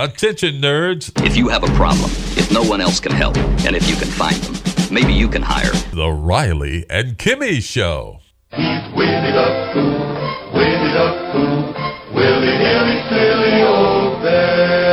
Attention, nerds. If you have a problem, if no one else can help, and if you can find them, maybe you can hire The Riley and Kimmy Show. He's Winnie the Pooh, Winnie the Pooh, Willie nilly silly old bear.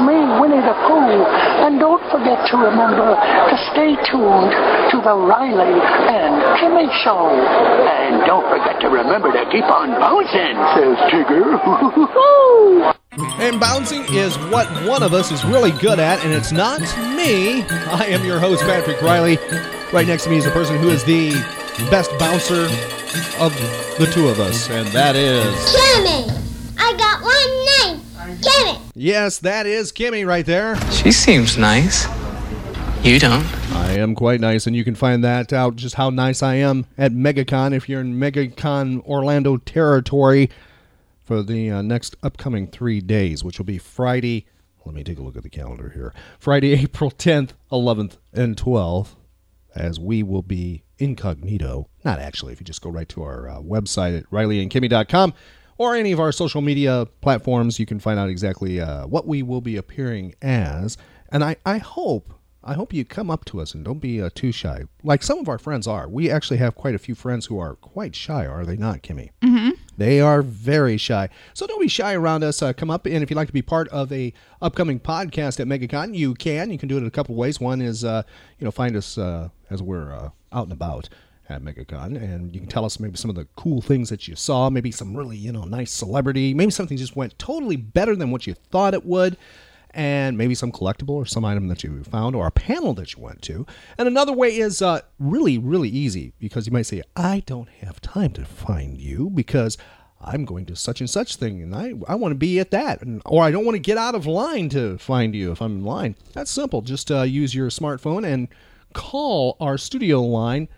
Me, Winnie the Pooh. And don't forget to remember to stay tuned to the Riley and Kimmy Show. And don't forget to remember to keep on bouncing, says Tigger. And bouncing is what one of us is really good at, and it's not me. I am your host, Patrick Riley. Right next to me is a person who is the best bouncer of the two of us, and that is. Kimmy! Kimmy! Yes, that is Kimmy right there. She seems nice. You don't. I am quite nice, and you can find that out just how nice I am at MegaCon if you're in MegaCon Orlando territory for the uh, next upcoming three days, which will be Friday. Let me take a look at the calendar here. Friday, April 10th, 11th, and 12th, as we will be incognito. Not actually, if you just go right to our uh, website at rileyandkimmy.com or any of our social media platforms, you can find out exactly uh, what we will be appearing as. And I, I hope I hope you come up to us and don't be uh, too shy, like some of our friends are. We actually have quite a few friends who are quite shy, are they not, Kimmy? Mm-hmm. They are very shy. So don't be shy around us. Uh, come up, and if you'd like to be part of a upcoming podcast at MegaCon, you can. You can do it in a couple ways. One is, uh, you know, find us uh, as we're uh, out and about at MegaCon, and you can tell us maybe some of the cool things that you saw, maybe some really, you know, nice celebrity, maybe something just went totally better than what you thought it would and maybe some collectible or some item that you found or a panel that you went to. And another way is uh, really, really easy because you might say, I don't have time to find you because I'm going to such and such thing and I, I want to be at that. And, or I don't want to get out of line to find you if I'm in line. That's simple. Just uh, use your smartphone and call our studio line.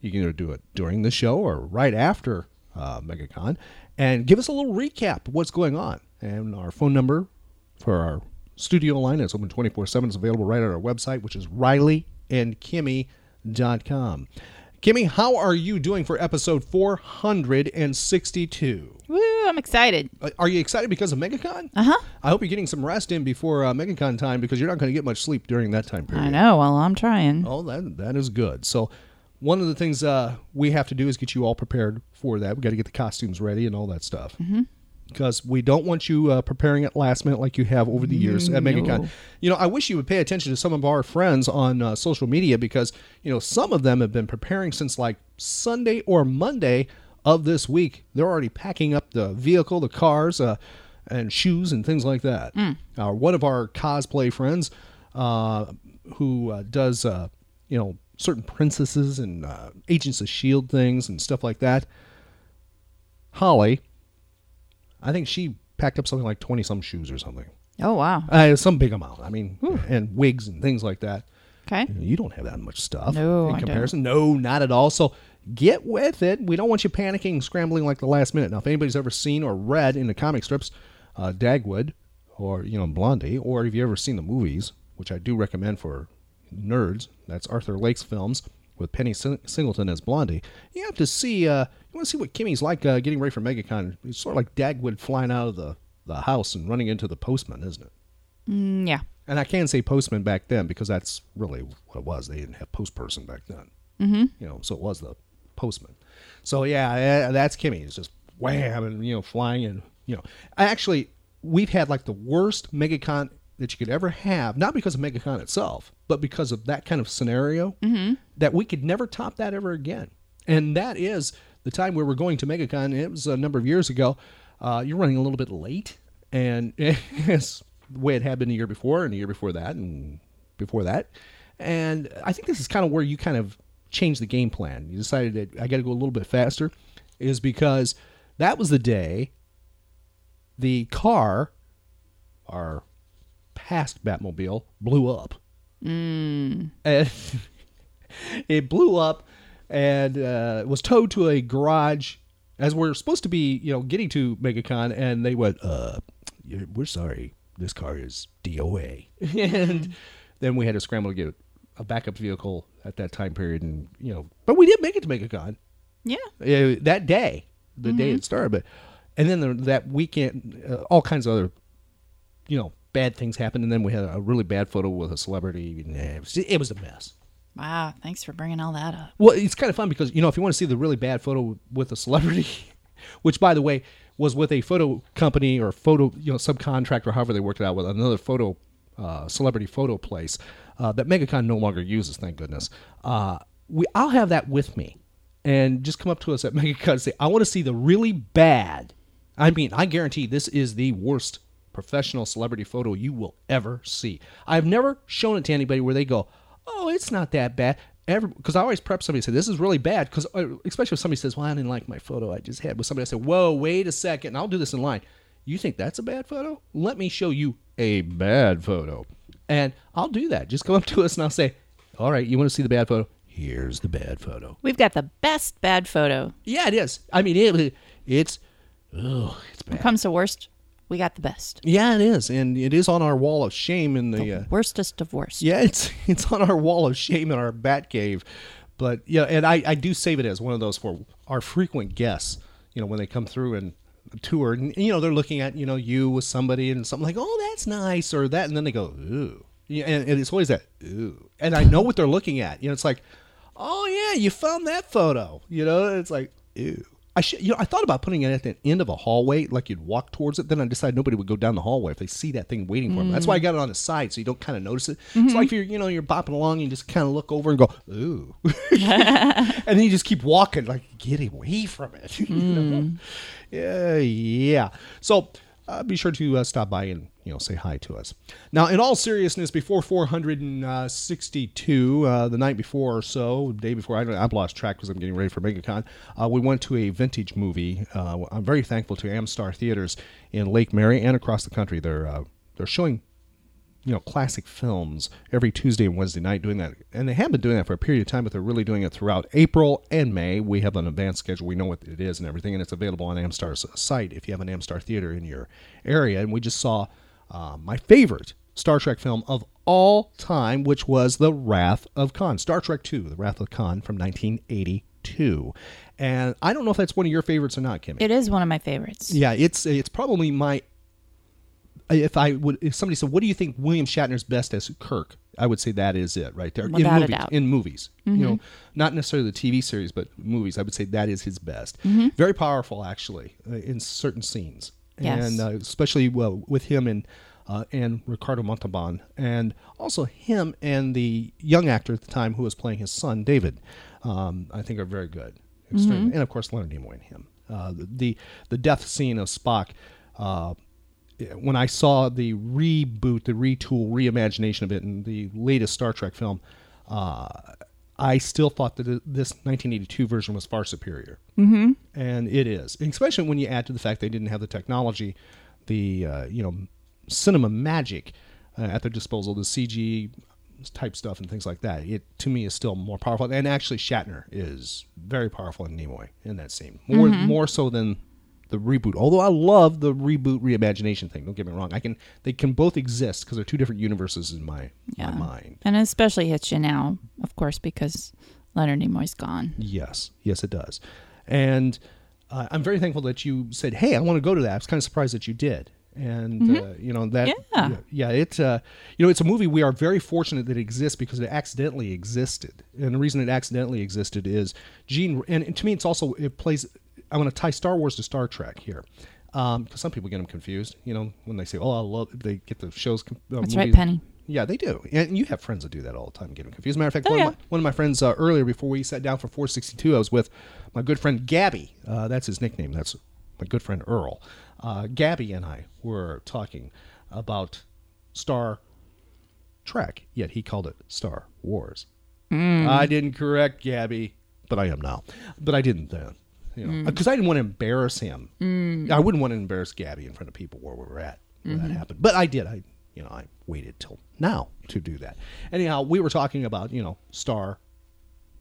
You can either do it during the show or right after uh, MegaCon and give us a little recap of what's going on. And our phone number for our studio line is open 24 7. It's available right on our website, which is rileyandkimmy.com. Kimmy, how are you doing for episode 462? Woo, I'm excited. Uh, Are you excited because of MegaCon? Uh huh. I hope you're getting some rest in before uh, MegaCon time because you're not going to get much sleep during that time period. I know. Well, I'm trying. Oh, that that is good. So, one of the things uh, we have to do is get you all prepared for that. We got to get the costumes ready and all that stuff. Mm-hmm. Because we don't want you uh, preparing at last minute like you have over the years at MegaCon. You know, I wish you would pay attention to some of our friends on uh, social media because you know some of them have been preparing since like Sunday or Monday of this week. They're already packing up the vehicle, the cars, uh, and shoes and things like that. Uh, one of our cosplay friends uh, who uh, does uh, you know certain princesses and uh, agents of shield things and stuff like that. Holly i think she packed up something like 20 some shoes or something. Oh wow. uh, some big amount. I mean and wigs and things like that. Okay. You know, you don't have that much stuff No, in I don't. comparison. No not at all. So get with it. We don't want you panicking scrambling like the last minute. Now if anybody's ever seen or read in the comic strips uh, dagwood or you know blondie or if you ever seen the movies which i do recommend for nerds that's arthur lake's films with penny Sing- singleton as blondie you have to see uh, you want to see what kimmy's like uh, getting ready for megacon it's sort of like dagwood flying out of the, the house and running into the postman isn't it Mm, yeah. and I can say postman back then because that's really what it was. They didn't have postperson back then. Mm-hmm. You know, so it was the postman. So yeah, uh, that's Kimmy. It's just wham and you know flying and you know. I actually we've had like the worst MegaCon that you could ever have, not because of MegaCon itself, but because of that kind of scenario that we could never top that ever again. And that is the time where we're going to MegaCon. It was a number of years ago. Uh, you're running a little bit late, and it's the way it had been the year before, and the year before that, and before that. And I think this is kind of where you kind of changed the game plan. You decided that I got to go a little bit faster, is because that was the day the car, our past Batmobile, blew up. Mm. And it blew up and uh, was towed to a garage as we're supposed to be, you know, getting to MegaCon, and they went, uh, "We're sorry, this car is DOA," and then we had to scramble to get a backup vehicle at that time period, and you know, but we did make it to MegaCon Yeah. uh, that day, the day it started. But and then the, that weekend, uh, all kinds of other, you know, bad things happened. And then we had a really bad photo with a celebrity. It was, it was a mess. Wow. Thanks for bringing all that up. Well, it's kind of fun because you know if you want to see the really bad photo with a celebrity, which by the way was with a photo company or photo you know subcontractor, however they worked it out with another photo uh, celebrity photo place uh, that MegaCon no longer uses. Thank goodness. Uh, we I'll have that with me, and just come up to us at MegaCon and say I want to see the really bad. I mean, I guarantee this is the worst professional celebrity photo you will ever see. I've never shown it to anybody where they go, "Oh, it's not that bad." Because I always prep somebody and say, "This is really bad." Because uh, especially if somebody says, "Well, I didn't like my photo I just had," with somebody, I say, "Whoa, wait a second. I'll do this in line. You think that's a bad photo? Let me show you a bad photo, and I'll do that. Just come up to us and I'll say, "All right, you want to see the bad photo? Here's the bad photo." We've got the best bad photo. Yeah, it is. I mean, it, it's, oh, it's When bad. it comes to worst, we got the best. Yeah, it is, and it is on our wall of shame in the. Uh, Worstest of worst. yeah, it's it's on our wall of shame in our bat cave, but yeah, and I I do save it as one of those for our frequent guests. You know, when they come through and tour, and you know they're looking at you know you with somebody and something like, oh, that's nice, or that, and then they go, ooh, yeah, and, and it's always that ooh, and I know what they're looking at. You know, it's like, oh yeah, you found that photo. You know, it's like ew. I should, you know, I thought about putting it at the end of a hallway, like you'd walk towards it. Then I decided nobody would go down the hallway if they see that thing waiting for them. That's why I mm. got it on the side, so you don't kind of notice it. It's mm-hmm. like if you're, you know, you're bopping along, and you just kind of look over and go, ooh, and then you just keep walking, like get away from it. you know? Mm. Yeah, yeah. So uh, be sure to uh, stop by and you know say hi to us. Now, in all seriousness, before 462, uh, the night before or so, day before, I I've lost track because I'm getting ready for MegaCon. Uh, we went to a vintage movie. Uh, I'm very thankful to Amstar Theaters in Lake Mary and across the country. They're uh, they're showing you know classic films every Tuesday and Wednesday night doing that. And they have been doing that for a period of time but they're really doing it throughout April and May. We have an advanced schedule. We know what it is and everything and it's available on Amstar's site if you have an Amstar theater in your area. And we just saw uh, my favorite Star Trek film of all time which was The Wrath of Khan Star Trek 2 The Wrath of Khan from 1982 and I don't know if that's one of your favorites or not Kimmy. It is one of my favorites. yeah, it's it's probably my. If I would, if somebody said, "What do you think William Shatner's best as Kirk?" I would say that is it right there in Without a movies. Mm-hmm. You know, not necessarily the TV series, but movies. I would say that is his best. Mm-hmm. Very powerful, actually, uh, in certain scenes, Yes. and uh, especially well with him and uh, and Ricardo Montalban, and also him and the young actor at the time who was playing his son David. Um, I think are very good, extremely, and of course Leonard Nimoy and him. Uh, the the death scene of Spock. When I saw the reboot, the retool, reimagination of it in the latest Star Trek film, uh, I still thought that this 1982 version was far superior, mm-hmm. and it is, especially when you add to the fact they didn't have the technology, the uh, you know, cinema magic uh, at their disposal, the CG type stuff and things like that. It to me is still more powerful, and actually Shatner is very powerful in Nimoy in that scene, more more so than the reboot. Although I love the reboot reimagination thing. Don't get me wrong. I can they can both exist because they're two different universes in my Yeah. my mind. And it especially hits you now, of course, because Leonard Nimoy's gone. Yes, yes, it does. And uh, I'm very thankful that you said, "Hey, I want to go to that." I was kind of surprised that you did. And uh, you know that, Yeah. yeah, yeah, it, uh, you know, it's a movie we are very fortunate that it exists because it accidentally existed, and the reason it accidentally existed is Gene. And, and to me, it's also it plays. I want to tie Star Wars to Star Trek here, because some people get them confused. You know, when they say, "Oh, I love," they get the shows. Uh, That's right, Penny. yeah, they do. And you have friends that do that all the time, get them confused. Matter of fact, Oh, one, yeah. of my, one of my friends uh, earlier, before we sat down for 462, I was with my good friend Gabby. Uh, that's his nickname. That's my good friend Earl. Uh, Gabby and I were talking about Star Trek, yet he called it Star Wars. I didn't correct Gabby, but I am now. But I didn't then. You know, uh, because I didn't want to embarrass him. Mm. I wouldn't want to embarrass Gabby in front of people where we were at when that mm-hmm. happened. But I did. I, you know, I waited till now to do that. Anyhow, we were talking about you know Star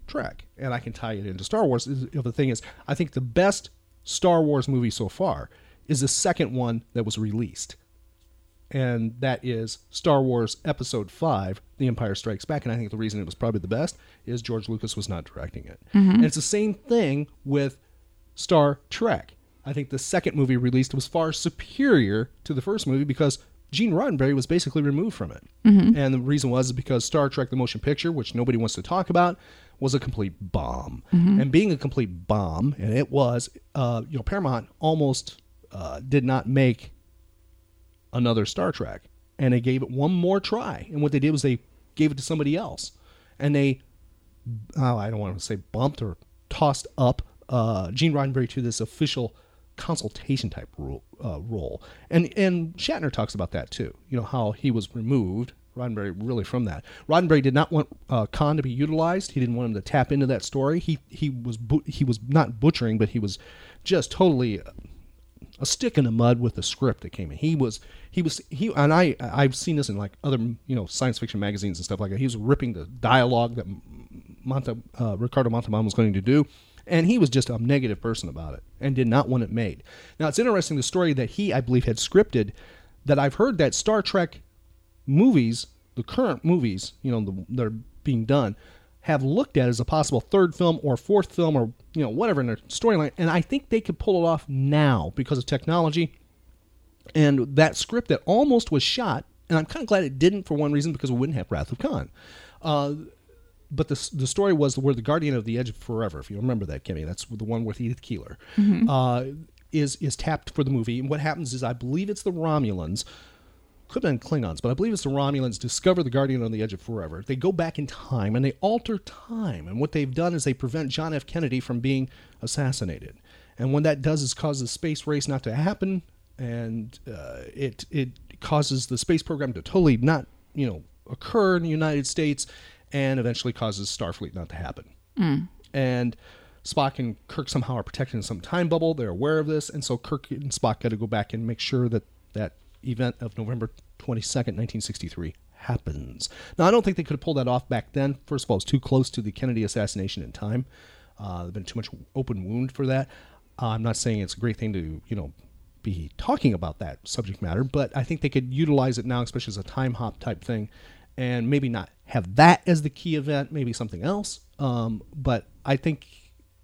Trek, and I can tie it into Star Wars. The thing is, I think the best Star Wars movie so far is the second one that was released, and that is Star Wars Episode Five: The Empire Strikes Back. And I think the reason it was probably the best is George Lucas was not directing it, mm-hmm. and it's the same thing with Star Trek. I think the second movie released was far superior to the first movie because Gene Roddenberry was basically removed from it. And the reason was because Star Trek the motion picture, which nobody wants to talk about, was a complete bomb. And being a complete bomb, and it was, uh, you know, Paramount almost uh, did not make another Star Trek. And they gave it one more try. And what they did was they gave it to somebody else. And they oh, I don't want to say bumped or tossed up uh, Gene Roddenberry to this official consultation type role, uh, role. And and Shatner talks about that too. You know how he was removed. Roddenberry really from that. Roddenberry did not want uh, Khan to be utilized. He didn't want him to tap into that story. He he was bu- he was not butchering, but he was just totally a stick in the mud with the script that came in. He was he was he and I I've seen this in like other you know science fiction magazines and stuff like that. He was ripping the dialogue that Monta, uh, Ricardo Montalban was going to do, and he was just a negative person about it and did not want it made. Now it's interesting the story that he I believe had scripted that I've heard that Star Trek movies, the current movies, you know, the, that are being done, have looked at as a possible third film or fourth film or you know whatever in their storyline, and I think they could pull it off now because of technology and that script that almost was shot. And I'm kind of glad it didn't for one reason because we wouldn't have Wrath of Khan. Uh, but the the story was where the Guardian of the Edge of Forever, if you remember that, Kimmy, that's the one with Edith Keeler, uh, is is tapped for the movie. And what happens is, I believe it's the Romulans, could have been Klingons, but I believe it's the Romulans discover the Guardian on the Edge of Forever. They go back in time and they alter time. And what they've done is they prevent John F. Kennedy from being assassinated. And what that does is cause the space race not to happen, and uh, it it causes the space program to totally not you know occur in the United States, and eventually causes Starfleet not to happen. And Spock and Kirk somehow are protected in some time bubble. They're aware of this, and so Kirk and Spock got to go back and make sure that that event of November twenty second, nineteen sixty three happens. Now, I don't think they could have pulled that off back then. First of all, it's too close to the Kennedy assassination in time. Uh, there's been too much open wound for that. Uh, I'm not saying it's a great thing to you know be talking about that subject matter, but I think they could utilize it now, especially as a time hop type thing, and maybe not have that as the key event, maybe something else. Um, but I think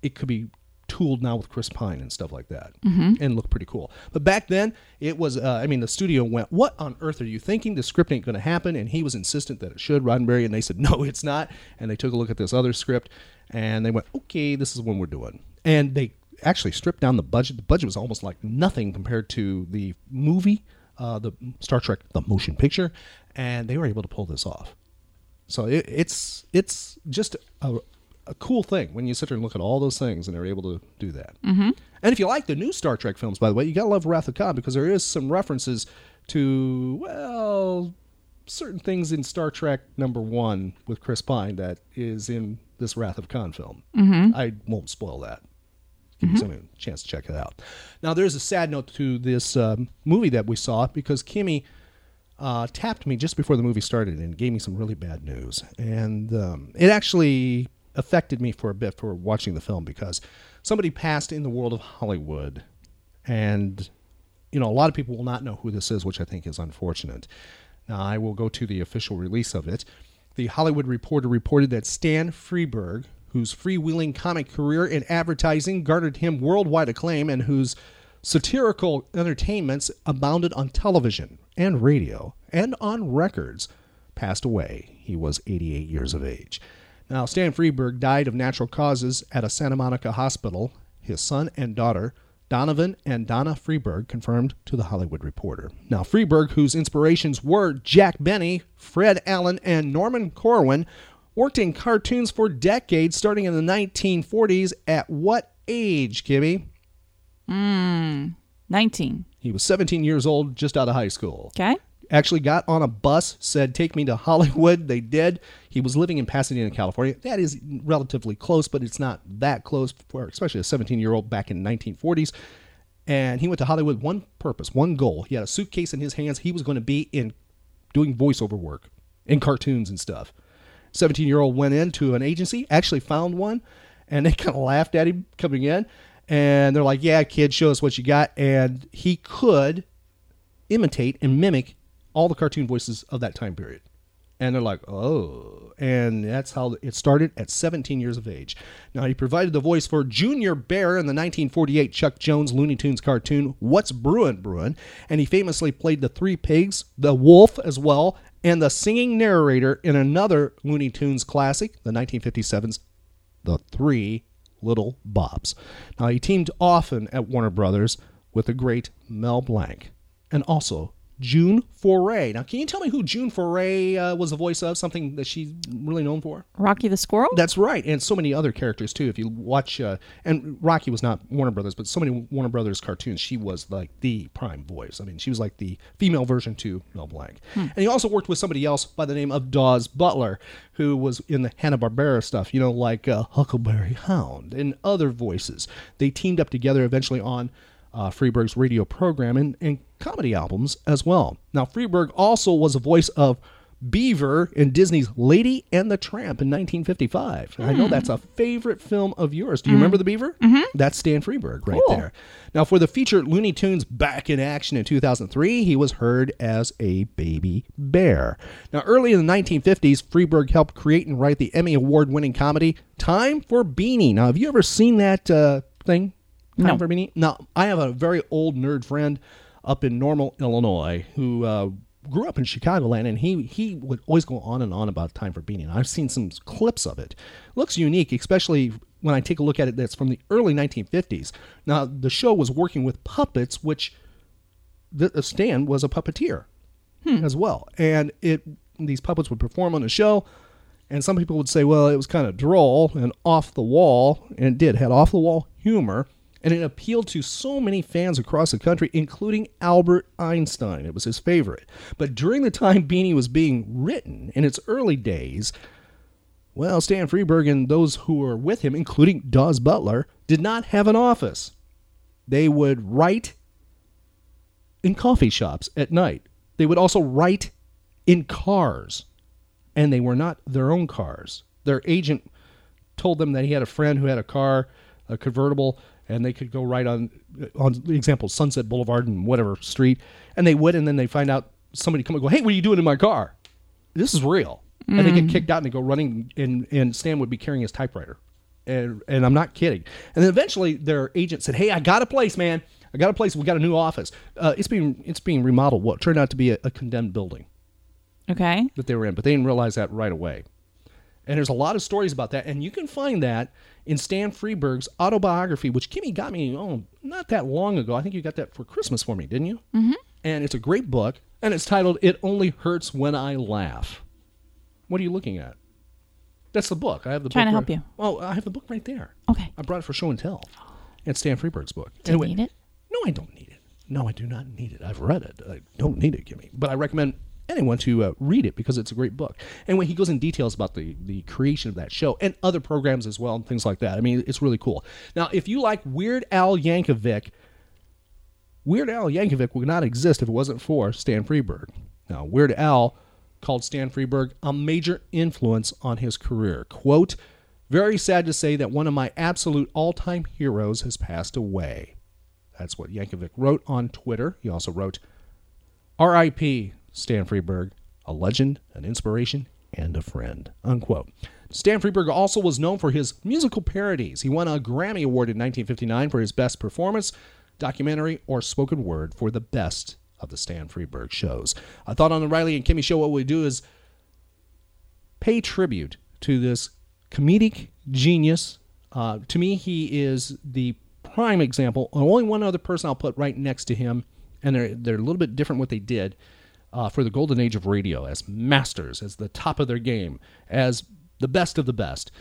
it could be tooled now with Chris Pine and stuff like that, and look pretty cool. But back then, it was. Uh, I mean, the studio went, "What on earth are you thinking? The script ain't going to happen." And he was insistent that it should. Roddenberry and they said, "No, it's not." And they took a look at this other script, and they went, "Okay, this is what we're doing." And they actually stripped down the budget. The budget was almost like nothing compared to the movie, uh, the Star Trek, the motion picture, and they were able to pull this off. So it, it's it's just a, a cool thing when you sit there and look at all those things, and they're able to do that. Mm-hmm. And if you like the new Star Trek films, by the way, you gotta love Wrath of Khan because there is some references to well certain things in Star Trek number one with Chris Pine that is in this Wrath of Khan film. Mm-hmm. I won't spoil that. Give you somebody a chance to check it out. Now, there's a sad note to this um, movie that we saw because Kimmy uh, tapped me just before the movie started and gave me some really bad news. And um, it actually affected me for a bit for watching the film because somebody passed in the world of Hollywood. And, you know, a lot of people will not know who this is, which I think is unfortunate. Now, I will go to the official release of it. The Hollywood Reporter reported that Stan Freberg, whose freewheeling comic career in advertising garnered him worldwide acclaim and whose satirical entertainments abounded on television and radio and on records, passed away. He was 88 years of age. Now, Stan Freberg died of natural causes at a Santa Monica hospital. His son and daughter, Donovan and Donna Freberg, confirmed to the Hollywood Reporter. Now, Freberg, whose inspirations were Jack Benny, Fred Allen, and Norman Corwin, worked in cartoons for decades, starting in the 1940s. At what age, Kimmy? Hmm, 19. He was 17 years old, just out of high school. Okay. Actually, got on a bus, said, Take me to Hollywood. They did. He was living in Pasadena, California. That is relatively close, but it's not that close for especially a 17 year old back in 1940s. And he went to Hollywood one purpose, one goal. He had a suitcase in his hands. He was going to be in doing voiceover work in cartoons and stuff. 17 year old went into an agency, actually found one, and they kind of laughed at him coming in. And they're like, Yeah, kid, show us what you got. And he could imitate and mimic all the cartoon voices of that time period. And they're like, oh. And that's how it started at 17 years of age. Now, he provided the voice for Junior Bear in the 1948 Chuck Jones Looney Tunes cartoon, What's Brewin', Bruin? And he famously played the three pigs, the wolf as well, and the singing narrator in another Looney Tunes classic, the 1957's The Three Little Bops. Now, he teamed often at Warner Brothers with the great Mel Blanc and also June Foray. Now, can you tell me who June Foray uh, was the voice of? Something that she's really known for? Rocky the Squirrel? That's right, and so many other characters too. If you watch, uh, and Rocky was not Warner Brothers, but so many Warner Brothers cartoons, she was like the prime voice. I mean, she was like the female version to Mel Blanc. And he also worked with somebody else by the name of Daws Butler, who was in the Hanna Barbera stuff, you know, like uh, Huckleberry Hound and other voices. They teamed up together eventually on uh, Freberg's radio program and, and comedy albums as well. Now, Freberg also was a voice of Beaver in Disney's Lady and the Tramp in 1955. I know that's a favorite film of yours. Do you remember the Beaver? Mm-hmm. That's Stan Freberg right Cool. there. Now, for the feature Looney Tunes Back in Action in 2003, he was heard as a baby bear. Now, early in the 1950s, Freberg helped create and write the Emmy Award winning comedy Time for Beany. Now, have you ever seen that uh, thing? Time No. for Beany? Now, I have a very old nerd friend up in Normal, Illinois, who uh, grew up in Chicagoland, and he he would always go on and on about Time for Beany. I've seen some clips of it. Looks unique, especially when I take a look at it. That's from the early 1950s. Now, the show was working with puppets, which the, the Stan was a puppeteer as well, and it these puppets would perform on the show. And some people would say, well, it was kind of droll and off the wall, and it did had off the wall humor, and it appealed to so many fans across the country, including Albert Einstein. It was his favorite. But during the time Beany was being written, in its early days, well, Stan Freberg and those who were with him, including Daws Butler, did not have an office. They would write in coffee shops at night. They would also write in cars, and they were not their own cars. Their agent told them that he had a friend who had a car, a convertible, and they could go right on, on example, Sunset Boulevard and whatever street, and they would, and then they find out somebody come and go, "Hey, what are you doing in my car?" This is real, and they get kicked out and they go running, and and Stan would be carrying his typewriter, and and I'm not kidding. And then eventually their agent said, "Hey, I got a place, man. I got a place. We got a new office. Uh, it's being it's being remodeled. What turned out to be a, a condemned building." Okay. that they were in, but they didn't realize that right away. And there's a lot of stories about that, and you can find that in Stan Freberg's autobiography, which Kimmy got me oh not that long ago. I think you got that for Christmas for me, didn't you? Mm-hmm. And it's a great book, and it's titled "It Only Hurts When I Laugh." What are you looking at? That's the book. I have the Trying book. to right- help you. Well, I have the book right there. Okay. I brought it for show and tell. It's Stan Freberg's book. Do you need it? No, I don't need it. No, I do not need it. I've read it. I don't need it, Kimmy. But I recommend anyone to uh, read it because it's a great book. Anyway, he goes in details about the, the creation of that show and other programs as well and things like that. I mean, it's really cool. Now, if you like Weird Al Yankovic, Weird Al Yankovic would not exist if it wasn't for Stan Freberg. Now, Weird Al called Stan Freberg a major influence on his career. Quote, very sad to say that one of my absolute all time heroes has passed away. That's what Yankovic wrote on Twitter. He also wrote, R.I.P. Stan Freberg, a legend, an inspiration, and a friend. Unquote. Stan Freberg also was known for his musical parodies. He won a Grammy Award in 1959 for his best performance, documentary, or spoken word for the best of the Stan Freberg shows. I thought on the Riley and Kimmy show, what we do is pay tribute to this comedic genius. Uh, to me, he is the prime example. Only one other person I'll put right next to him, and they're they're a little bit different what they did uh, for the golden age of radio as masters, as the top of their game, as the best of the best.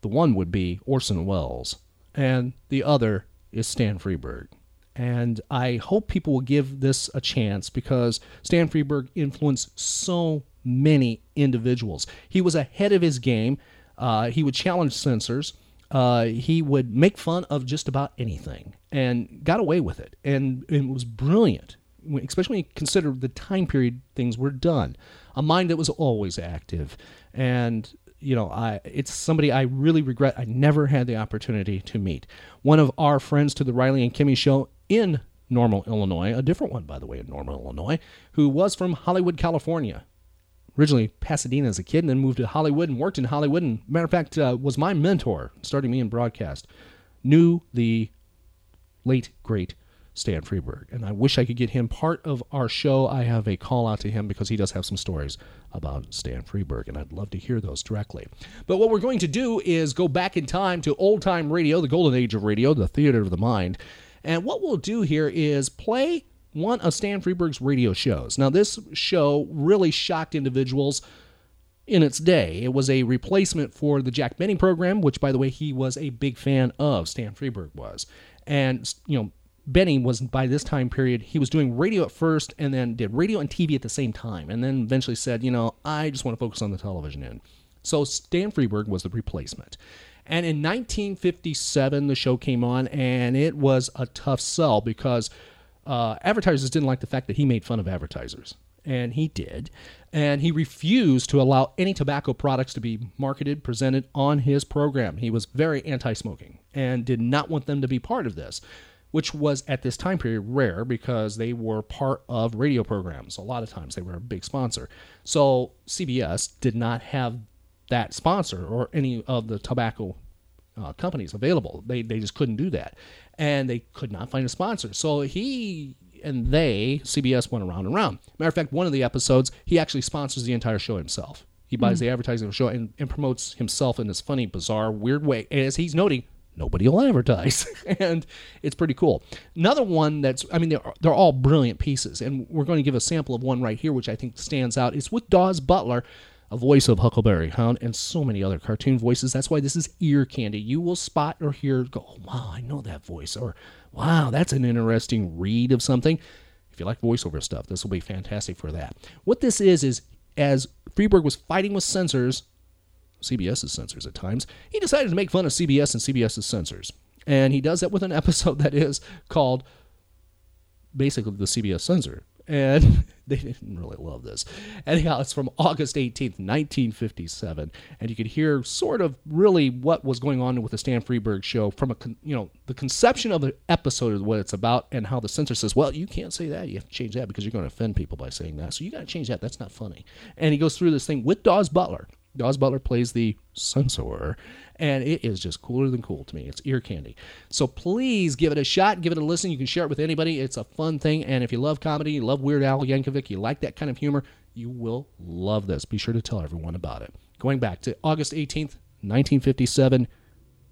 The one would be Orson Welles, and the other is Stan Freberg. And I hope people will give this a chance because Stan Freberg influenced so many individuals. He was ahead of his game. Uh, he would challenge censors. Uh, he would make fun of just about anything and got away with it. And, and it was brilliant, especially when you consider the time period things were done. A mind that was always active. And, you know, I it's somebody I really regret I never had the opportunity to meet. One of our friends to the Riley and Kimmy show in Normal, Illinois, a different one, by the way, in Normal, Illinois, who was from Hollywood, California originally Pasadena as a kid and then moved to Hollywood and worked in Hollywood. And matter of fact, uh, was my mentor starting me in broadcast. Knew the late great Stan Freberg, and I wish I could get him part of our show. I have a call out to him because he does have some stories about Stan Freberg, and I'd love to hear those directly. But what we're going to do is go back in time to old time radio, the golden age of radio, the theater of the mind. And what we'll do here is play one of Stan Freberg's radio shows. Now, this show really shocked individuals in its day. It was a replacement for the Jack Benny program, which, by the way, he was a big fan of. Stan Freberg was, and you know. Benny was by this time period, he was doing radio at first and then did radio and TV at the same time, and then eventually said, you know, I just want to focus on the television end. So Stan Freberg was the replacement. And in 1957, the show came on, and it was a tough sell because uh, advertisers didn't like the fact that he made fun of advertisers. And he did. And he refused to allow any tobacco products to be marketed, presented on his program. He was very anti smoking and did not want them to be part of this, which was at this time period rare because they were part of radio programs. A lot of times they were a big sponsor. So CBS did not have that sponsor or any of the tobacco uh, companies available. They, they just couldn't do that and they could not find a sponsor. So he and they, CBS, went around and around. Matter of fact, one of the episodes, he actually sponsors the entire show himself. He buys mm. the advertising of the show and, and, promotes himself in this funny, bizarre, weird way. As he's noting, nobody will advertise. and it's pretty cool. Another one that's, I mean, they're, they're all brilliant pieces. And we're going to give a sample of one right here, which I think stands out. It's with Daws Butler a voice of Huckleberry Hound, and so many other cartoon voices. That's why this is ear candy. You will spot or hear, go, oh, wow, I know that voice, or wow, that's an interesting read of something. If you like voiceover stuff, this will be fantastic for that. What this is, is as Freberg was fighting with censors, CBS's censors at times, he decided to make fun of CBS and CBS's censors. And he does that with an episode that is called basically the CBS censor and they didn't really love this. Anyhow, it's from August 18th, 1957, and you could hear sort of really what was going on with the Stan Freberg show from a you know the conception of the episode is what it's about, and how the censor says, "Well, you can't say that. You have to change that because you're going to offend people by saying that. So you got to change that. That's not funny." And he goes through this thing with Daws Butler. Daws Butler plays the censor, and it is just cooler than cool to me. It's ear candy. So please give it a shot, give it a listen. You can share it with anybody. It's a fun thing, and if you love comedy, you love Weird Al Yankovic, you like that kind of humor, you will love this. Be sure to tell everyone about it. Going back to August 18th, 1957,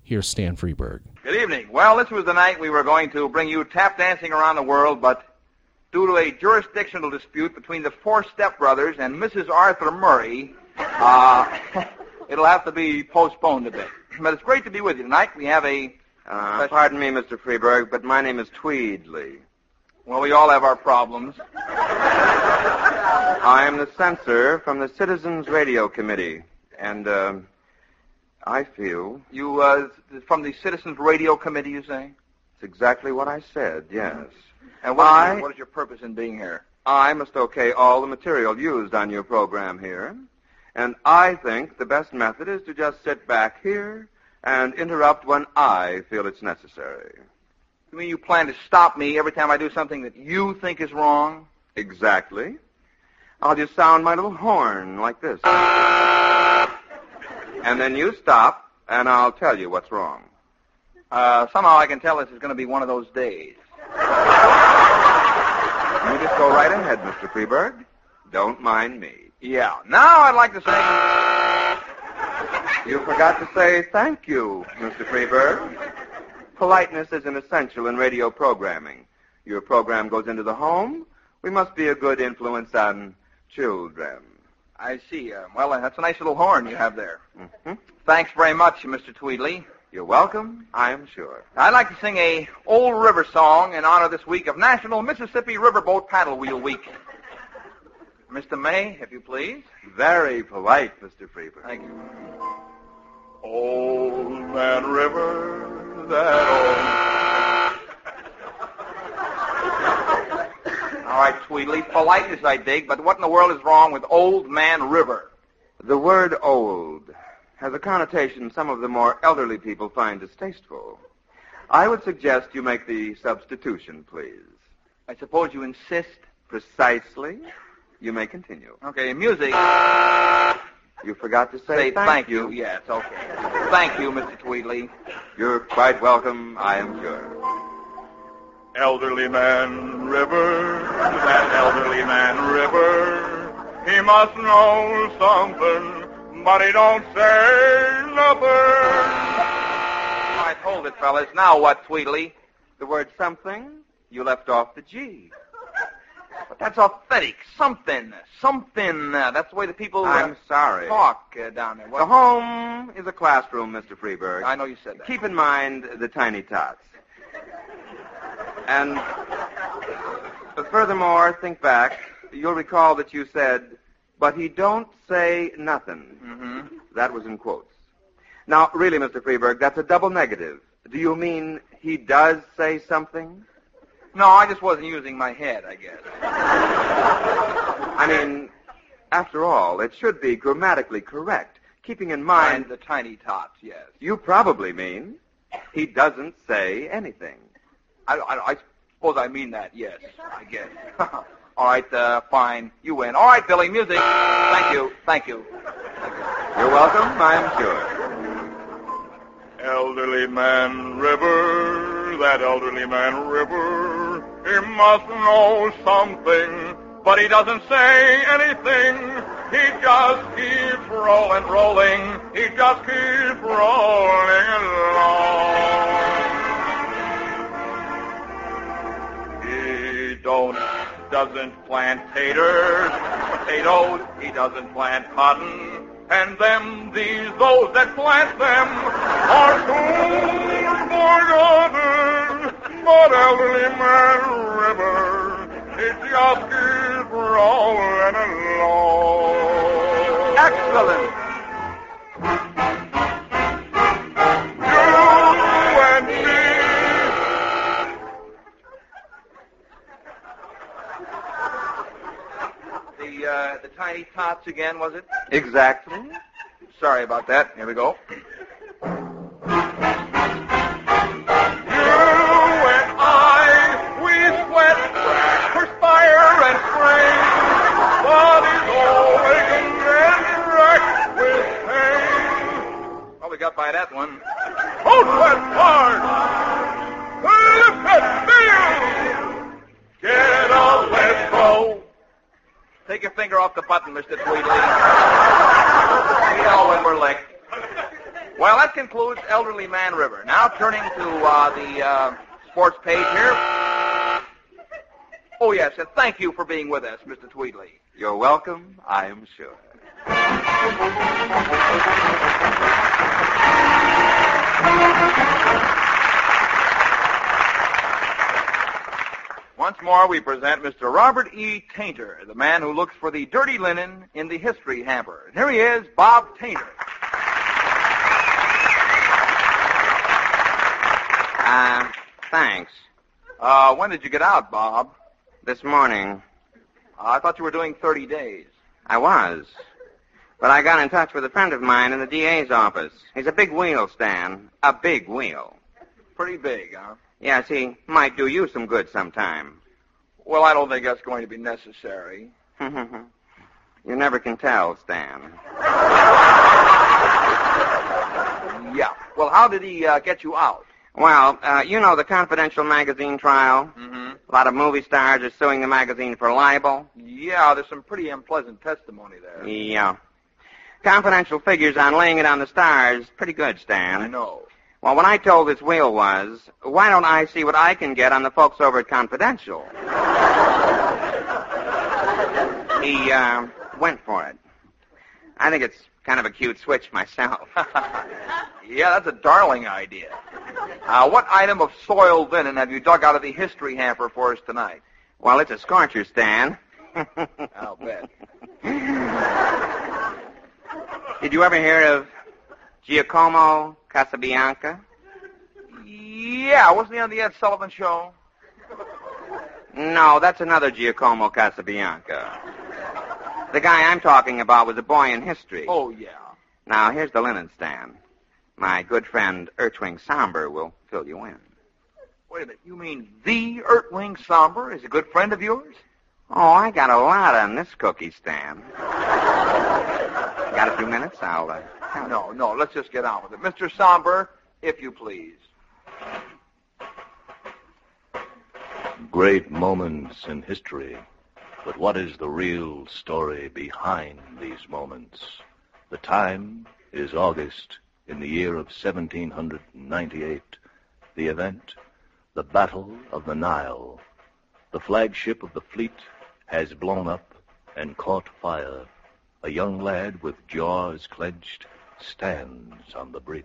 here's Stan Freberg. Good evening. Well, this was the night we were going to bring you tap dancing around the world, but due to a jurisdictional dispute between the four stepbrothers and Mrs. Arthur Murray, uh, it'll have to be postponed a bit. But it's great to be with you tonight. We have a. Uh, pardon me, Mr. Freberg, but my name is Tweedley. Well, we all have our problems. I am the censor from the Citizens Radio Committee, and uh, I feel. You, uh, from the Citizens Radio Committee, you say? It's exactly what I said, yes. And what, I, is your, what is your purpose in being here? I must okay all the material used on your program here. And I think the best method is to just sit back here and interrupt when I feel it's necessary. You mean you plan to stop me every time I do something that you think is wrong? Exactly. I'll just sound my little horn like this. and then you stop, and I'll tell you what's wrong. Uh, somehow I can tell this is going to be one of those days. You just go right ahead, Mr. Freberg. Don't mind me. Yeah. Now I'd like to say. You forgot to say thank you, Mr. Freberg. Politeness is an essential in radio programming. Your program goes into the home. We must be a good influence on children. I see. Uh, well, uh, that's a nice little horn you have there. Mm-hmm. Thanks very much, Mr. Tweedley. You're welcome, I'm sure. I'd like to sing a old river song in honor this week of National Mississippi Riverboat Paddle Wheel Week. Mr. May, if you please. Very polite, Mr. Freberg. Thank you. Old Man River, that old... All right, Tweedly. Politeness I dig, but what in the world is wrong with Old Man River? The word old has a connotation some of the more elderly people find distasteful. I would suggest you make the substitution, please. I suppose you insist. Precisely. You may continue. Okay, music. You forgot to say, Say thank, thank you. Yes, okay. Thank you, Mr. Tweedley. You're quite welcome, I am sure. elderly man river, that elderly man river. He must know something, but he don't say nothing. All right, hold it, fellas. Now what, Tweedley? The word something, you left off the G. But that's authentic. Something. Something. Uh, that's the way the people uh, I'm sorry. talk uh, down there. The home is a classroom, Mr. Freberg. I know you said that. Keep in mind the tiny tots. And furthermore, think back. You'll recall that you said, but he don't say nothing. Mm-hmm. That was in quotes. Now, really, Mr. Freberg, that's a double negative. Do you mean he does say something? No, I just wasn't using my head, I guess. I mean, after all, it should be grammatically correct, keeping in mind Mind the tiny tots, yes. you probably mean he doesn't say anything. I, I, I suppose I mean that, yes, I guess. All right, uh, fine. You win. All right, Billy, music. Thank you. Thank you. You're welcome, I'm sure. Elderly man river, that elderly man river. He must know something, but he doesn't say anything. He just keeps rolling, rolling. He just keeps rolling along. He don't doesn't plant taters, potatoes. He doesn't plant cotton. And them, these, those that plant them are soon forgotten. But elderly man river, it just keeps rolling along. Excellent. You and me. The, uh, the tiny tots again, was it? Exactly. Sorry about that. Here we go. Finger button, Mr. Tweedley. we know when we're licked. Well, that concludes Elderly Man River. Now turning to uh, the uh, sports page here. Oh, yes, and thank you for being with us, Mr. Tweedley. You're welcome, I am sure. Once more, we present Mr. Robert E. Tainter, the man who looks for the dirty linen in the history hamper. And here he is, Bob Tainter. Uh, thanks. Uh, when did you get out, Bob? This morning, Uh, I thought you were doing 30 days. I was. But I got in touch with a friend of mine in the DA's office. He's a big wheel, Stan. A big wheel. Pretty big, huh? Yes, he might do you some good sometime. Well, I don't think that's going to be necessary. you never can tell, Stan. Yeah. Well, how did he uh, get you out? Well, uh, you know the Confidential magazine trial? Mm-hmm. A lot of movie stars are suing the magazine for libel. Yeah, there's some pretty unpleasant testimony there. Yeah. Confidential figures on laying it on the stars. Pretty good, Stan. I know. Well, what I told this wheel was, why don't I see what I can get on the folks over at Confidential? he uh, went for it. I think it's kind of a cute switch myself. Yeah, that's a darling idea. Uh, what item of soiled linen have you dug out of the history hamper for us tonight? Well, it's a scorcher, Stan. I'll bet. Did you ever hear of Giacomo Casabianca? Yeah, wasn't he on the Ed Sullivan Show? No, that's another Giacomo Casabianca. The guy I'm talking about was a boy in history. Oh, yeah. Now, here's the linen stand. My good friend Ertwing Somber will fill you in. Wait a minute. You mean the Earthling Somber is a good friend of yours? Oh, I got a lot on this cookie stand. got a few minutes? I'll, uh, No, no. Let's just get on with it. Mr. Somber, if you please. Great moments in history. But what is the real story behind these moments? The time is August in the year of 1798. The event, the Battle of the Nile. The flagship of the fleet has blown up and caught fire. A young lad with jaws clenched stands on the bridge.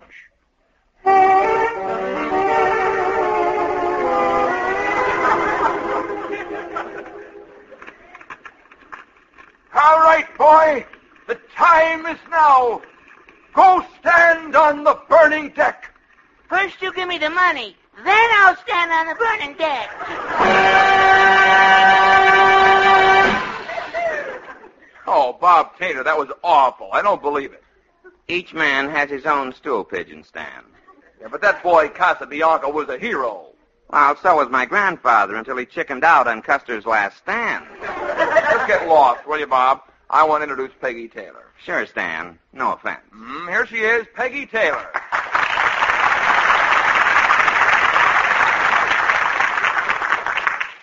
All right, boy. The time is now. Go stand on the burning deck. First you give me the money, then I'll stand on the burning deck. Oh, Bob Taylor, that was awful. I don't believe it. Each man has his own stool pigeon stand. Yeah, but that boy Casabianca was a hero. Well, so was my grandfather until he chickened out on Custer's last stand. Let's get lost, will you, Bob? I want to introduce Peggy Taylor. Sure, Stan. No offense. Mm, here she is, Peggy Taylor.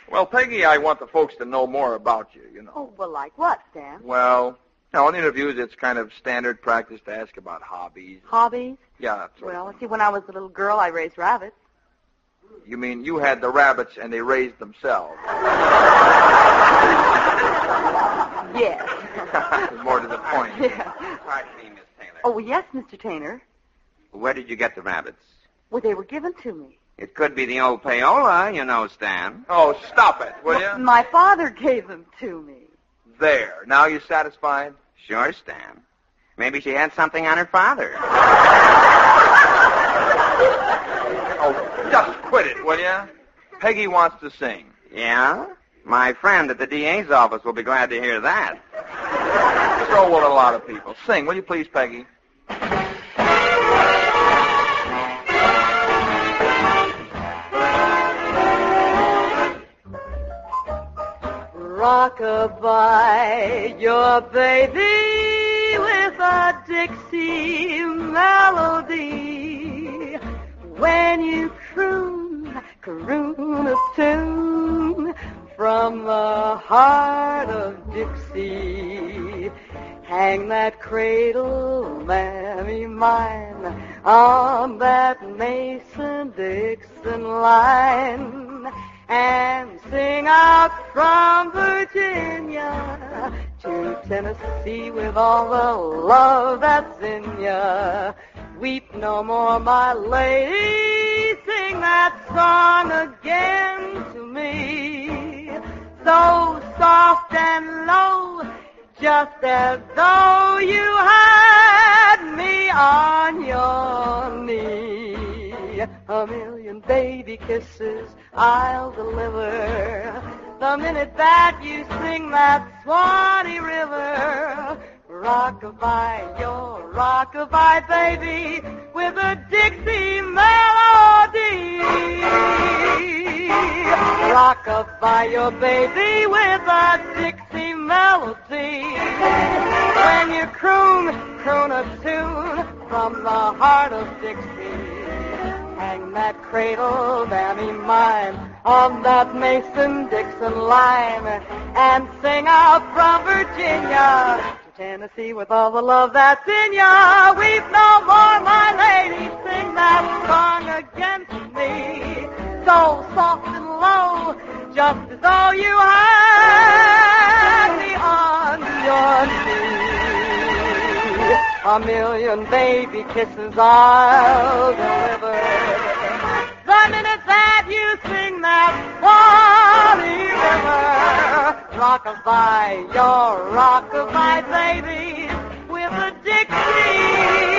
Well, Peggy, I want the folks to know more about you, you know. Oh, well, like what, Stan? Well, now, in interviews, it's kind of standard practice to ask about hobbies. Hobbies? Yeah, that's right. Well, see, when I was a little girl, I raised rabbits. You mean you had the rabbits and they raised themselves? Yes. More to the point. Yeah. Pardon me, Miss Taylor. Oh, yes, Mr. Taylor. Where did you get the rabbits? Well, they were given to me. It could be the old payola, you know, Stan. Oh, stop it, will you? My father gave them to me. There. Now you satisfied? Sure, Stan. Maybe she had something on her father. Oh, just quit it, will you? Peggy wants to sing. Yeah? My friend at the DA's office will be glad to hear that. So will a lot of people. Sing, will you please, Peggy? Rockabye your baby with a Dixie melody. When you croon, croon a tune from the heart of Dixie. Hang that cradle, mammy mine, on that Mason-Dixon line and sing out from Virginia to Tennessee with all the love that's in ya. Weep no more, my lady, sing that song again to me. So soft and low, just as though you had me on your knee. A million baby kisses I'll deliver the minute that you sing that Swanee River. Rockabye, your rockabye baby with a Dixie melody. Rockabye your baby with a Dixie melody. When you croon, croon a tune from the heart of Dixie. Hang that cradle, mammy mine, on that Mason-Dixon line, and sing out from Virginia to Tennessee with all the love that's in ya. Weep no more, my lady, sing that song again to me, so soft and low, just as though you had me on your knee. A million baby kisses I'll deliver. The minute that you sing that funny river, rockabye, your rockabye baby, with a Dixie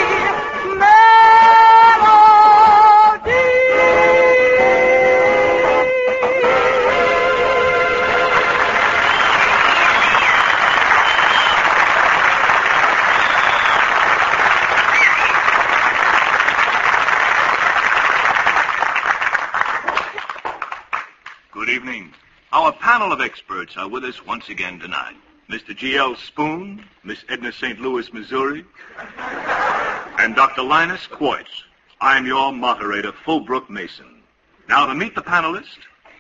panel of experts are with us once again tonight. Mr. G.L. Spoon, Miss Edna St. Louis, Missouri, and Dr. Linus Quartz. I'm your moderator, Fulbrook Mason. Now, to meet the panelists,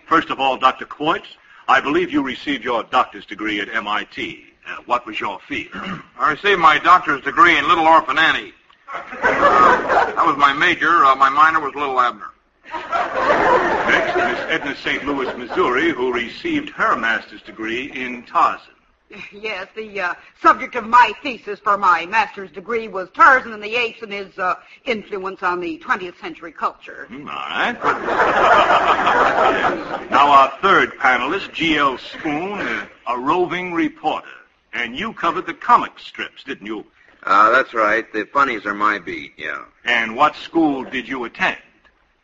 first of all, Dr. Quartz, I believe you received your doctor's degree at MIT. Uh, what was your field? I received my doctor's degree in Little Orphan Annie. that was my major. Uh, my minor was Little Abner. Next, Miss Edna St. Louis, Missouri, who received her master's degree in Tarzan. Yes, the uh, subject of my thesis for my master's degree was Tarzan and the Apes and his uh, influence on the 20th century culture. Hmm, All right. now, our third panelist, G.L. Spoon, uh, a roving reporter. And you covered the comic strips, didn't you? Uh, that's right. The funnies are my beat, yeah. And what school did you attend?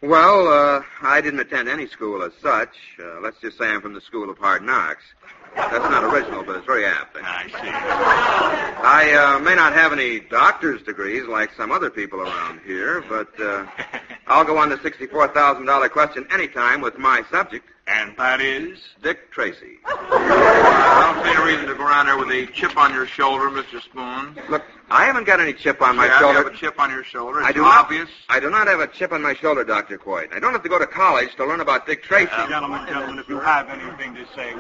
Well, uh, I didn't attend any school as such. Uh, let's just say I'm from the School of Hard Knocks. That's not original, but it's very apt. I see. I uh, may not have any doctor's degrees like some other people around here, but uh, I'll go on the $64,000 question anytime with my subject. And that is? Dick Tracy. I don't see any reason to go around there with a chip on your shoulder, Mr. Spoon. Look, I haven't got any chip on my yeah, shoulder. You have a chip on your shoulder. It's I do obvious. Not, I do not have a chip on my shoulder, Dr. Coit. I don't have to go to college to learn about Dick Tracy. Uh, gentlemen, gentlemen, if you have anything to say,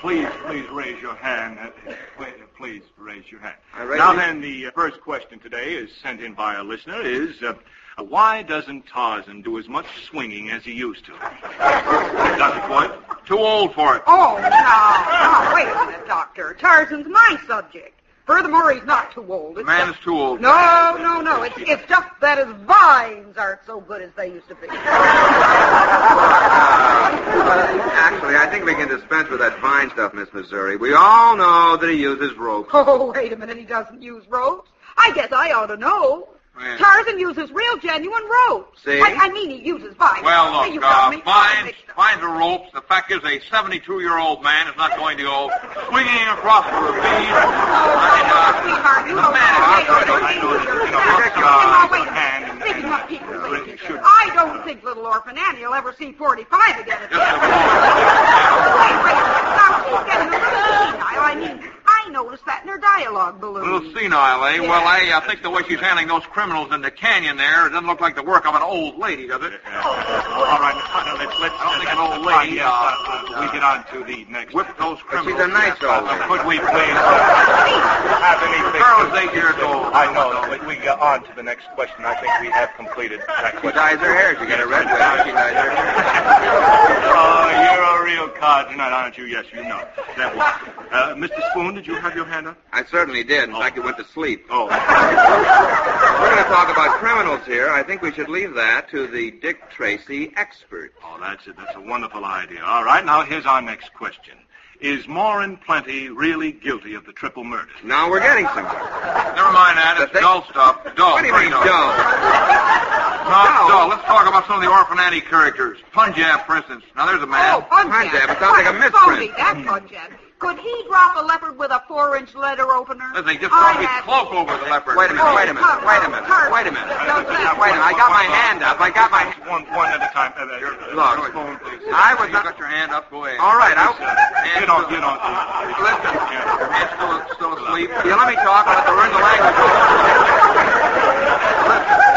please, please raise your hand. Uh, Please, please raise your hand. Now then, the uh, first question today is sent in by a listener is, uh, uh, why doesn't Tarzan do as much swinging as he used to? Dr. Coit? Too old for it. Oh, now, now, wait a minute, Doctor. Tarzan's my subject. Furthermore, he's not too old. It's Man just- is too old. No, no, no. It's, it's just that his vines aren't so good as they used to be. Actually, I think we can dispense with that vine stuff, Miss Missouri. We all know that he uses ropes. Oh, wait a minute. He doesn't use ropes. I guess I ought to know. Tarzan uses real, genuine ropes. See? I, I mean, he uses vines. Well, Hey, look, you got uh, vines, vines are ropes. The fact is, a 72-year-old man is not going to go swinging across the ravine. Sweetheart, you don't man. I know, I know, I know, you know, look, uh, Now, wait a minute. Speaking of people waiting, I don't think little orphan Annie will ever see 45 again. Wait, wait. Now, she's getting a little senile. I mean, I noticed that in her dialogue A balloon. little senile, eh? Well, I uh, think the way she's handling those criminals in the canyon there, it doesn't look like the work of an old lady, does it? All right, uh, let's, let's, I don't think an old lady, yes, uh, uh, we get on to the next. Whip those criminals. She's a nice Yes, old uh, lady. Could we please uh, have anything? The girl is eight years old. I know, but we get on to the next question. I think we have completed that She dyes her hair. She got a red wig. She dyes her hair. Oh, you're a real card tonight, aren't you? Yes, you know. That was. Uh, Mr. Spoon, did you have your hand up? I certainly did. In oh. fact, it went to sleep. Oh. We're going to talk about criminals here. I think we should leave that to the Dick Tracy expert. Oh, that's it. That's a wonderful idea. All right, now here's our next question. Is Morin Plenty really guilty of the triple murder? Now we're getting somewhere. Never mind that. It's The thing- dull stuff. Dull. What do you mean, dull? No, it's dull. Let's talk about some of the Orphan Annie characters. Punjab, for instance. Now, there's a man. Oh, Punjab. Punjab, it sounds like a What misprint. phony, that Punjab. Could he drop a leopard with a four-inch letter opener? Listen, just I throw his have- cloak over the leopard. Wait a minute, wait a minute, wait a minute, wait a minute. Don't say Now, wait a minute. I got my hand up. I got my... One, one at a time. Uh, uh, Look, Spoon, please. I was... You got your hand up. Go ahead. All right, I... You don't, you don't. Listen, your hand's still, still asleep. You let me talk, but to learn the language.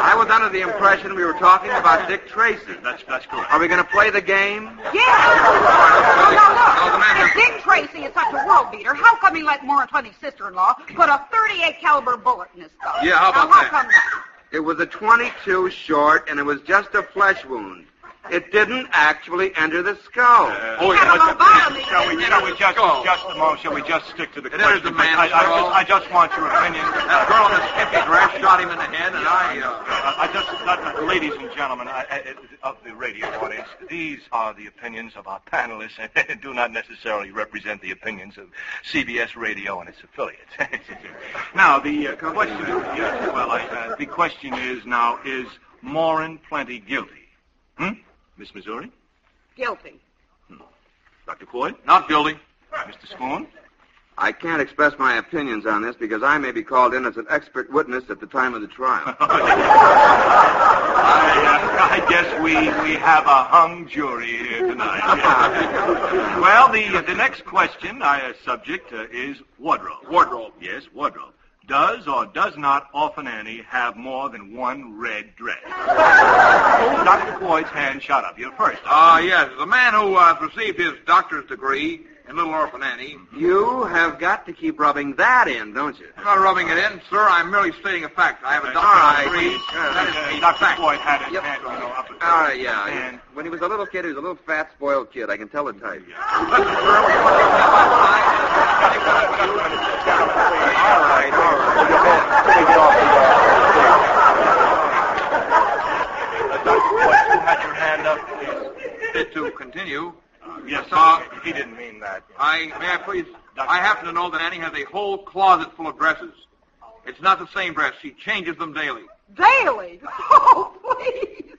I was under the impression we were talking about Dick Tracy. That's, that's correct. Are we going to play the game? Yeah. Now, now, look. If Dick Tracy is such a world beater, how come he let Moore Twenty's sister-in-law put a 38 caliber bullet in his skull? Yeah, how now, about how that? come that? It was a 22 short, and it was just a flesh wound. It didn't actually enter the skull. Oh, yeah, let's- lobotomy. shall we, shall we just, just a moment, shall we just stick to the It question? enters the man, I, I, just, I just want your opinion. That girl in the skimpy dress shot him in the head, and I, uh, I just, uh, uh, ladies and gentlemen I, I, of the radio audience, these are the opinions of our panelists and do not necessarily represent the opinions of CBS Radio and its affiliates. now, the uh, question is, yes, well, I, uh, the question is now, is Morin Plenty guilty? Hmm? Miss Missouri? Guilty. Dr. Floyd? not guilty. Mr. Spoon? I can't express my opinions on this because I may be called in as an expert witness at the time of the trial. I, uh, I guess we, we have a hung jury here tonight. well, the the next question, uh, subject, uh, is wardrobe. Wardrobe. Yes, wardrobe. Does or does not Orphan Annie have more than one red dress? Dr. Floyd's hand shot up. You're first. Uh, yes, the man who uh, received his doctor's degree in Little Orphan Annie. You have got to keep rubbing that in, don't you? I'm not rubbing it in, sir. I'm merely stating a fact. I have a Uh, doctor's right. degree. Uh, That is Uh, a Dr. fact. Floyd had his Yep. hand know, up. All right, yeah. And- When he was a little kid, he was a little fat, spoiled kid. I can tell the type. Listen, sir, we want to. Uh, continue. Yes, Uh, he didn't mean that. I may I please? I happen to know that Annie has a whole closet full of dresses. It's not the same dress. She changes them daily. Daily? Oh, please.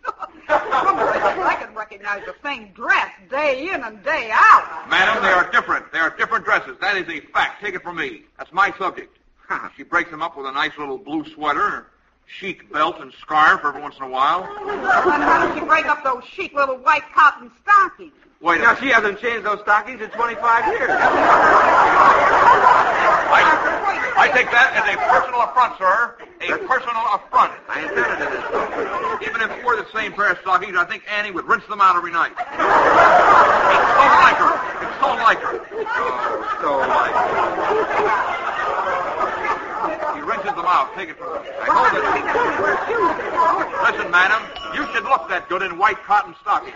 I can recognize the same dress day in and day out. Madam, they are different. They are different dresses. That is a fact. Take it from me. That's my subject. she breaks them up with a nice little blue sweater, chic belt, and scarf every once in a while. Then how did she break up those chic little white cotton stockings? Wait Now, she hasn't changed those stockings in 25 years. I, I take that as a personal affront, sir. A personal affront. I intended it as so. Even if we were the same pair of stockings, I think Annie would rinse them out every night. It's so like her. It's so like her. Oh, so like. He rinses them out. Take it from me. Well, how hold did it. she wear shoes anymore? Listen, madam, you should look that good in white cotton stockings.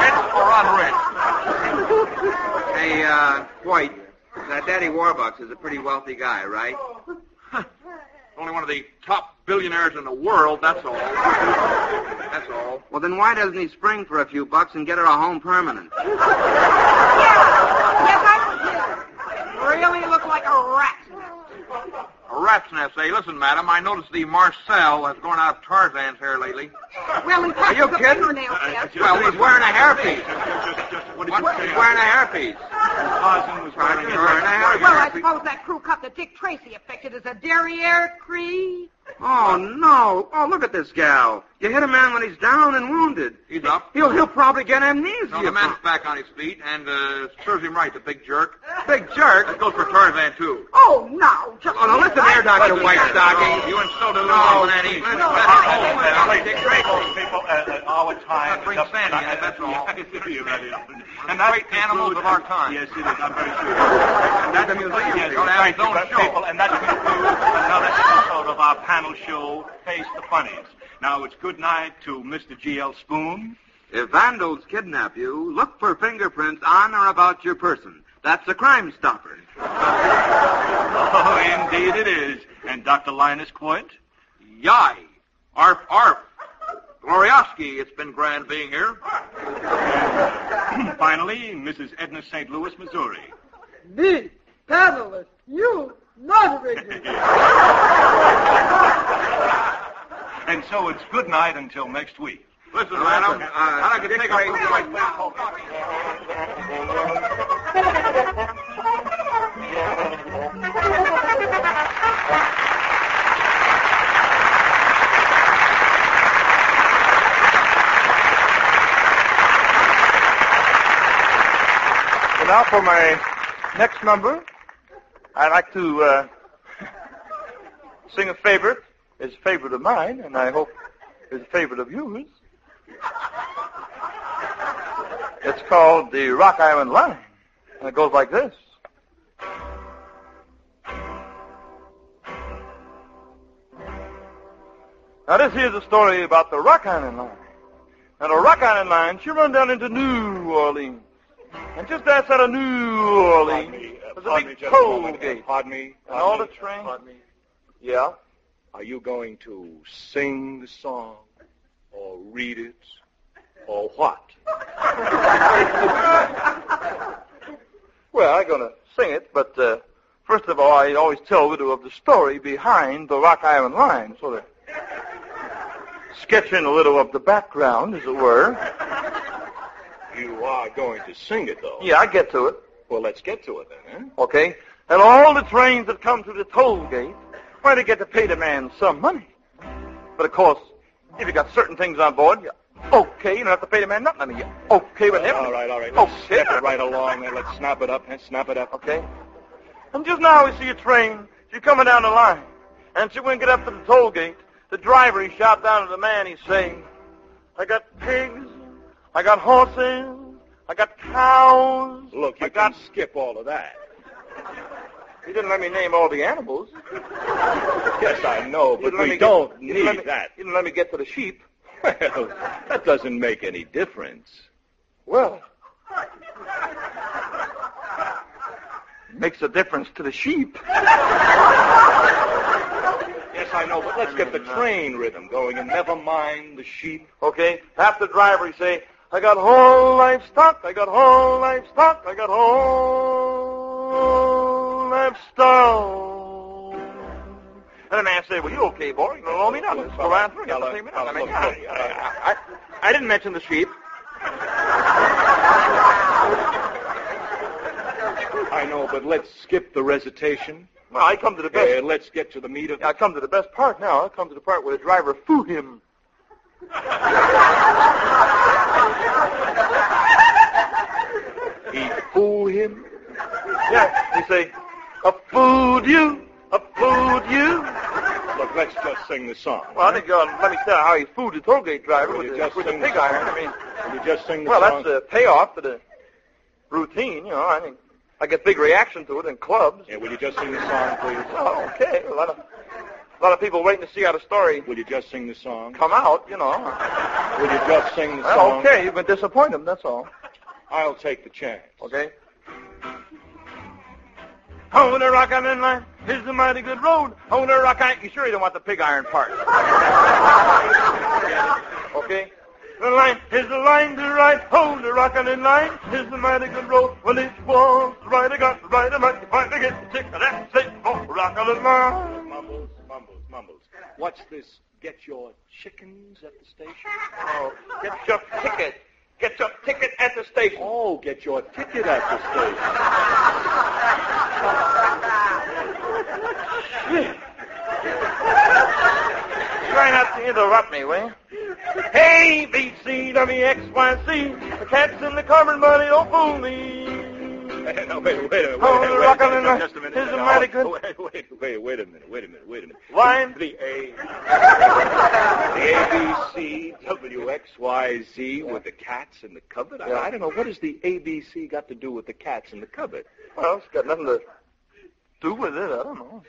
Rinse or unrinsed? Hey, uh, White, that Daddy Warbucks is a pretty wealthy guy, right? Only one of the top billionaires in the world, that's all. That's all. Well, then why doesn't he spring for a few bucks and get her a home permanent? Yes, I Really look like a rat. A rat's nest, eh? Listen, madam, I noticed the Marcel has grown out of Tarzan's hair lately. Well, in he Are you touches the kidding? fingernail test. Well, he's wearing a hairpiece. Just, just, what did What? you say? He's wearing a hairpiece. Tarzan was wearing He's a wearing a hairpiece. Well, I suppose that crew cut that Dick Tracy affected as a derriere cree. Oh, no. Oh, look at this gal. You hit a man when he's down and wounded. He's up. He'll, he'll probably get amnesia. No, the man's back on his feet, and uh, serves him right, the big jerk. Big jerk. That goes for Tarzan, too. Oh, now, just Oh, now listen here, Dr. Listen, White Stocking. You and so do No, Little Annie. listen, That's listen. home, man. I like Dick Tracy. People, uh, uh, our time. Bring is up. Sandy in, that's all. yeah, that is. And that's great animals of our time. Yes, it is. I'm very sure. That's the museum. Yes, Don't have thank you, show. people, and that concludes another episode of our panel show, Face the Funnies. Now it's good night to Mr. G.L. Spoon. If vandals kidnap you, look for fingerprints on or about your person. That's a crime stopper. Oh, indeed it is. And Dr. Linus Coit. Yai. Arf, arf. Glorioski, it's been grand being here. Finally, Mrs. Edna St. Louis, Missouri. Me, panelist, you, moderator. And so it's good night until next week. Listen, Now, madam, listen, uh, I'd like to Dick take Tracy- a... Well, now for my next number, I'd like to uh, sing a favorite. It's a favorite of mine, and I hope it's a favorite of yours. It's called the Rock Island Line, and it goes like this. Now, this here's a story about the Rock Island Line. And the Rock Island line, she run down into New Orleans. And just outside of New Orleans, there's a Pardon me big just a toll moment. gate. Pardon me. And all Pardon the me. trains. Pardon me. Yeah? Are you going to sing the song, or read it, or what? Well, I'm going to sing it, but uh, first of all, I always tell you of the story behind the Rock Island line, sort of sketching a little of the background, as it were. You are going to sing it, though. Yeah, I get to it. Well, let's get to it then, eh? Okay? And all the trains that come through the toll gate, why, they get to pay the man some money. But of course, if you got certain things on board, you okay, you don't have to pay the man nothing. I mean, you okay with him. All right, all right. Let's Okay. step it right along there. Let's snap it up. eh? Snap it up. Okay. And just now we see a train. She's coming down the line. And she wouldn't get up to the toll gate. The driver, he shot down to the man. He's saying, I got pigs. I got horses. I got cows. Look, you I got... can skip all of that. You didn't let me name all the animals. Yes, I know, but we don't get, he didn't let need me- that. He didn't let me get to the sheep. Well, that doesn't make any difference. Well, makes a difference to the sheep. Yes, I know, but let's get the train rhythm going and never mind the sheep. Okay? Half the driver, say, I got whole livestock, I got whole livestock, I got whole livestock. And the man said, well, you okay, boy? You don't owe me nothing. Just go right through. You don't pay me nothing. I mean, I, I, I, I didn't mention the sheep. I know, but let's skip the recitation. Well, I come to the best. Uh, let's get to the meat of I come to the best part now. I come to the part where the driver foo him. He fool him. Yeah, he say, I fooled you, I fooled you. Look, let's just sing the song. Well, I think, uh, let me tell you how he fooled the toll gate driver Will with you the, just with the the pig song? iron. I mean, Will you just sing the well, song? Well, that's the payoff to the routine, you know. I think I get big reaction to it in clubs. Yeah, will you just sing the song, please? Oh, okay. A lot of a lot of people waiting to see how the story Will you just sing the song? come out, you know. Will you just sing the Well, song? okay, you've been disappointed, that's all. I'll take the chance. Okay. On the rock island line here's a mighty good road. On the rock island, you sure you don't want the pig iron part? okay. The line is the line to ride. On the rock island line here's a mighty good road. Well, it was right. I got the right. I might finally get the tick of that on the rock island line. Mumbles. What's this? Get your chickens at the station? Oh, get your ticket. Get your ticket at the station. Oh, get your ticket at the station. Try not to interrupt me, will you? Hey, B, C, W, X, Y, Z. The cat's in the cupboard, buddy, don't fool me. no, wait, wait a minute. Wait, Oh, wait, the wait, rock wait, on the just, line just a minute. is a Mighty good- Wait, wait, wait, wait a minute. Wait a minute. Wait a minute. Line. The A, the A, B, C, W, X, Y, Z with the cats in the cupboard. I. I don't know. What has the A, B, C got to do with the cats in the cupboard? Well, it's got nothing to do with it. I don't know.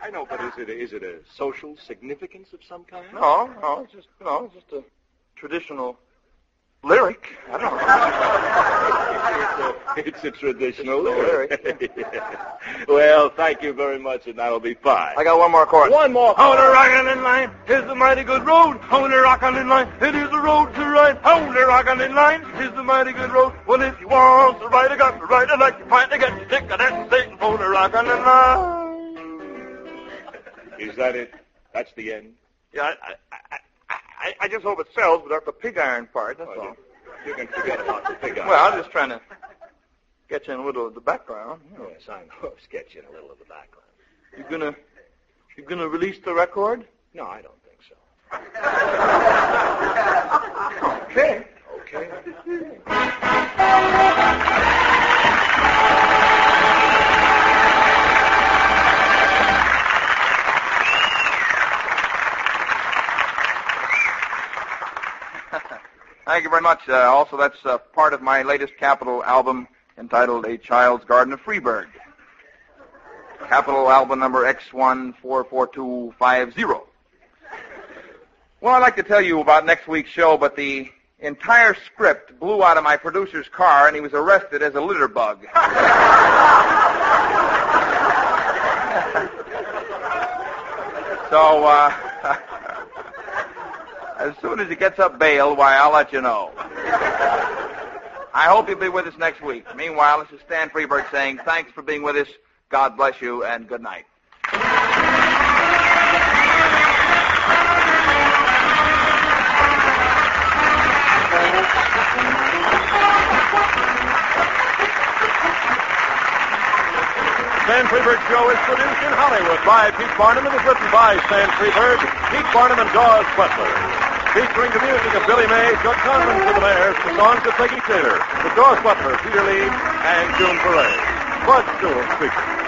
I know, but is it a, is it a social significance of some kind? No, no, it's just, no, it's just a traditional lyric. I don't know. It's a traditional It's a lyric. well, thank you very much, and that'll be fine. I got one more chord. One more. On the rock island line is a mighty good road. On the rock island line, it is a road to ride. On the rock island line is a mighty good road. Well, if you want to ride, I got to ride. I like to find to get the tick of that station on the rock island line. Is that it? That's the end. Yeah, I, I, I, I, I just hope it sells without the pig iron part. That's Oh, all. You can forget about the pig iron. Well, I'm just trying to get you in a little of the background. You know. Yes, I know. Sketch in a little of the background. You're gonna, you're gonna release the record? No, I don't think so. Okay. Okay. Thank you very much. Uh, also, that's uh, part of my latest Capitol album entitled A Child's Garden of Freberg. Capitol album number X144250. Well, I'd like to tell you about next week's show, but the entire script blew out of my producer's car, and he was arrested as a litter bug. so, uh, as soon as he gets up bail, why, I'll let you know. I hope you'll be with us next week. Meanwhile, this is Stan Freberg saying thanks for being with us. God bless you, and good night. Stan Freberg Show is produced in Hollywood by Pete Barnum and is written by Stan Freberg, Pete Barnum, and Daws Butler. Featuring the music of Billy May, Chuck Conlon for the Mares, the songs of Peggy Taylor, with Daws Butler, Peter Lee, and June Perez. Bud Stewart speaking.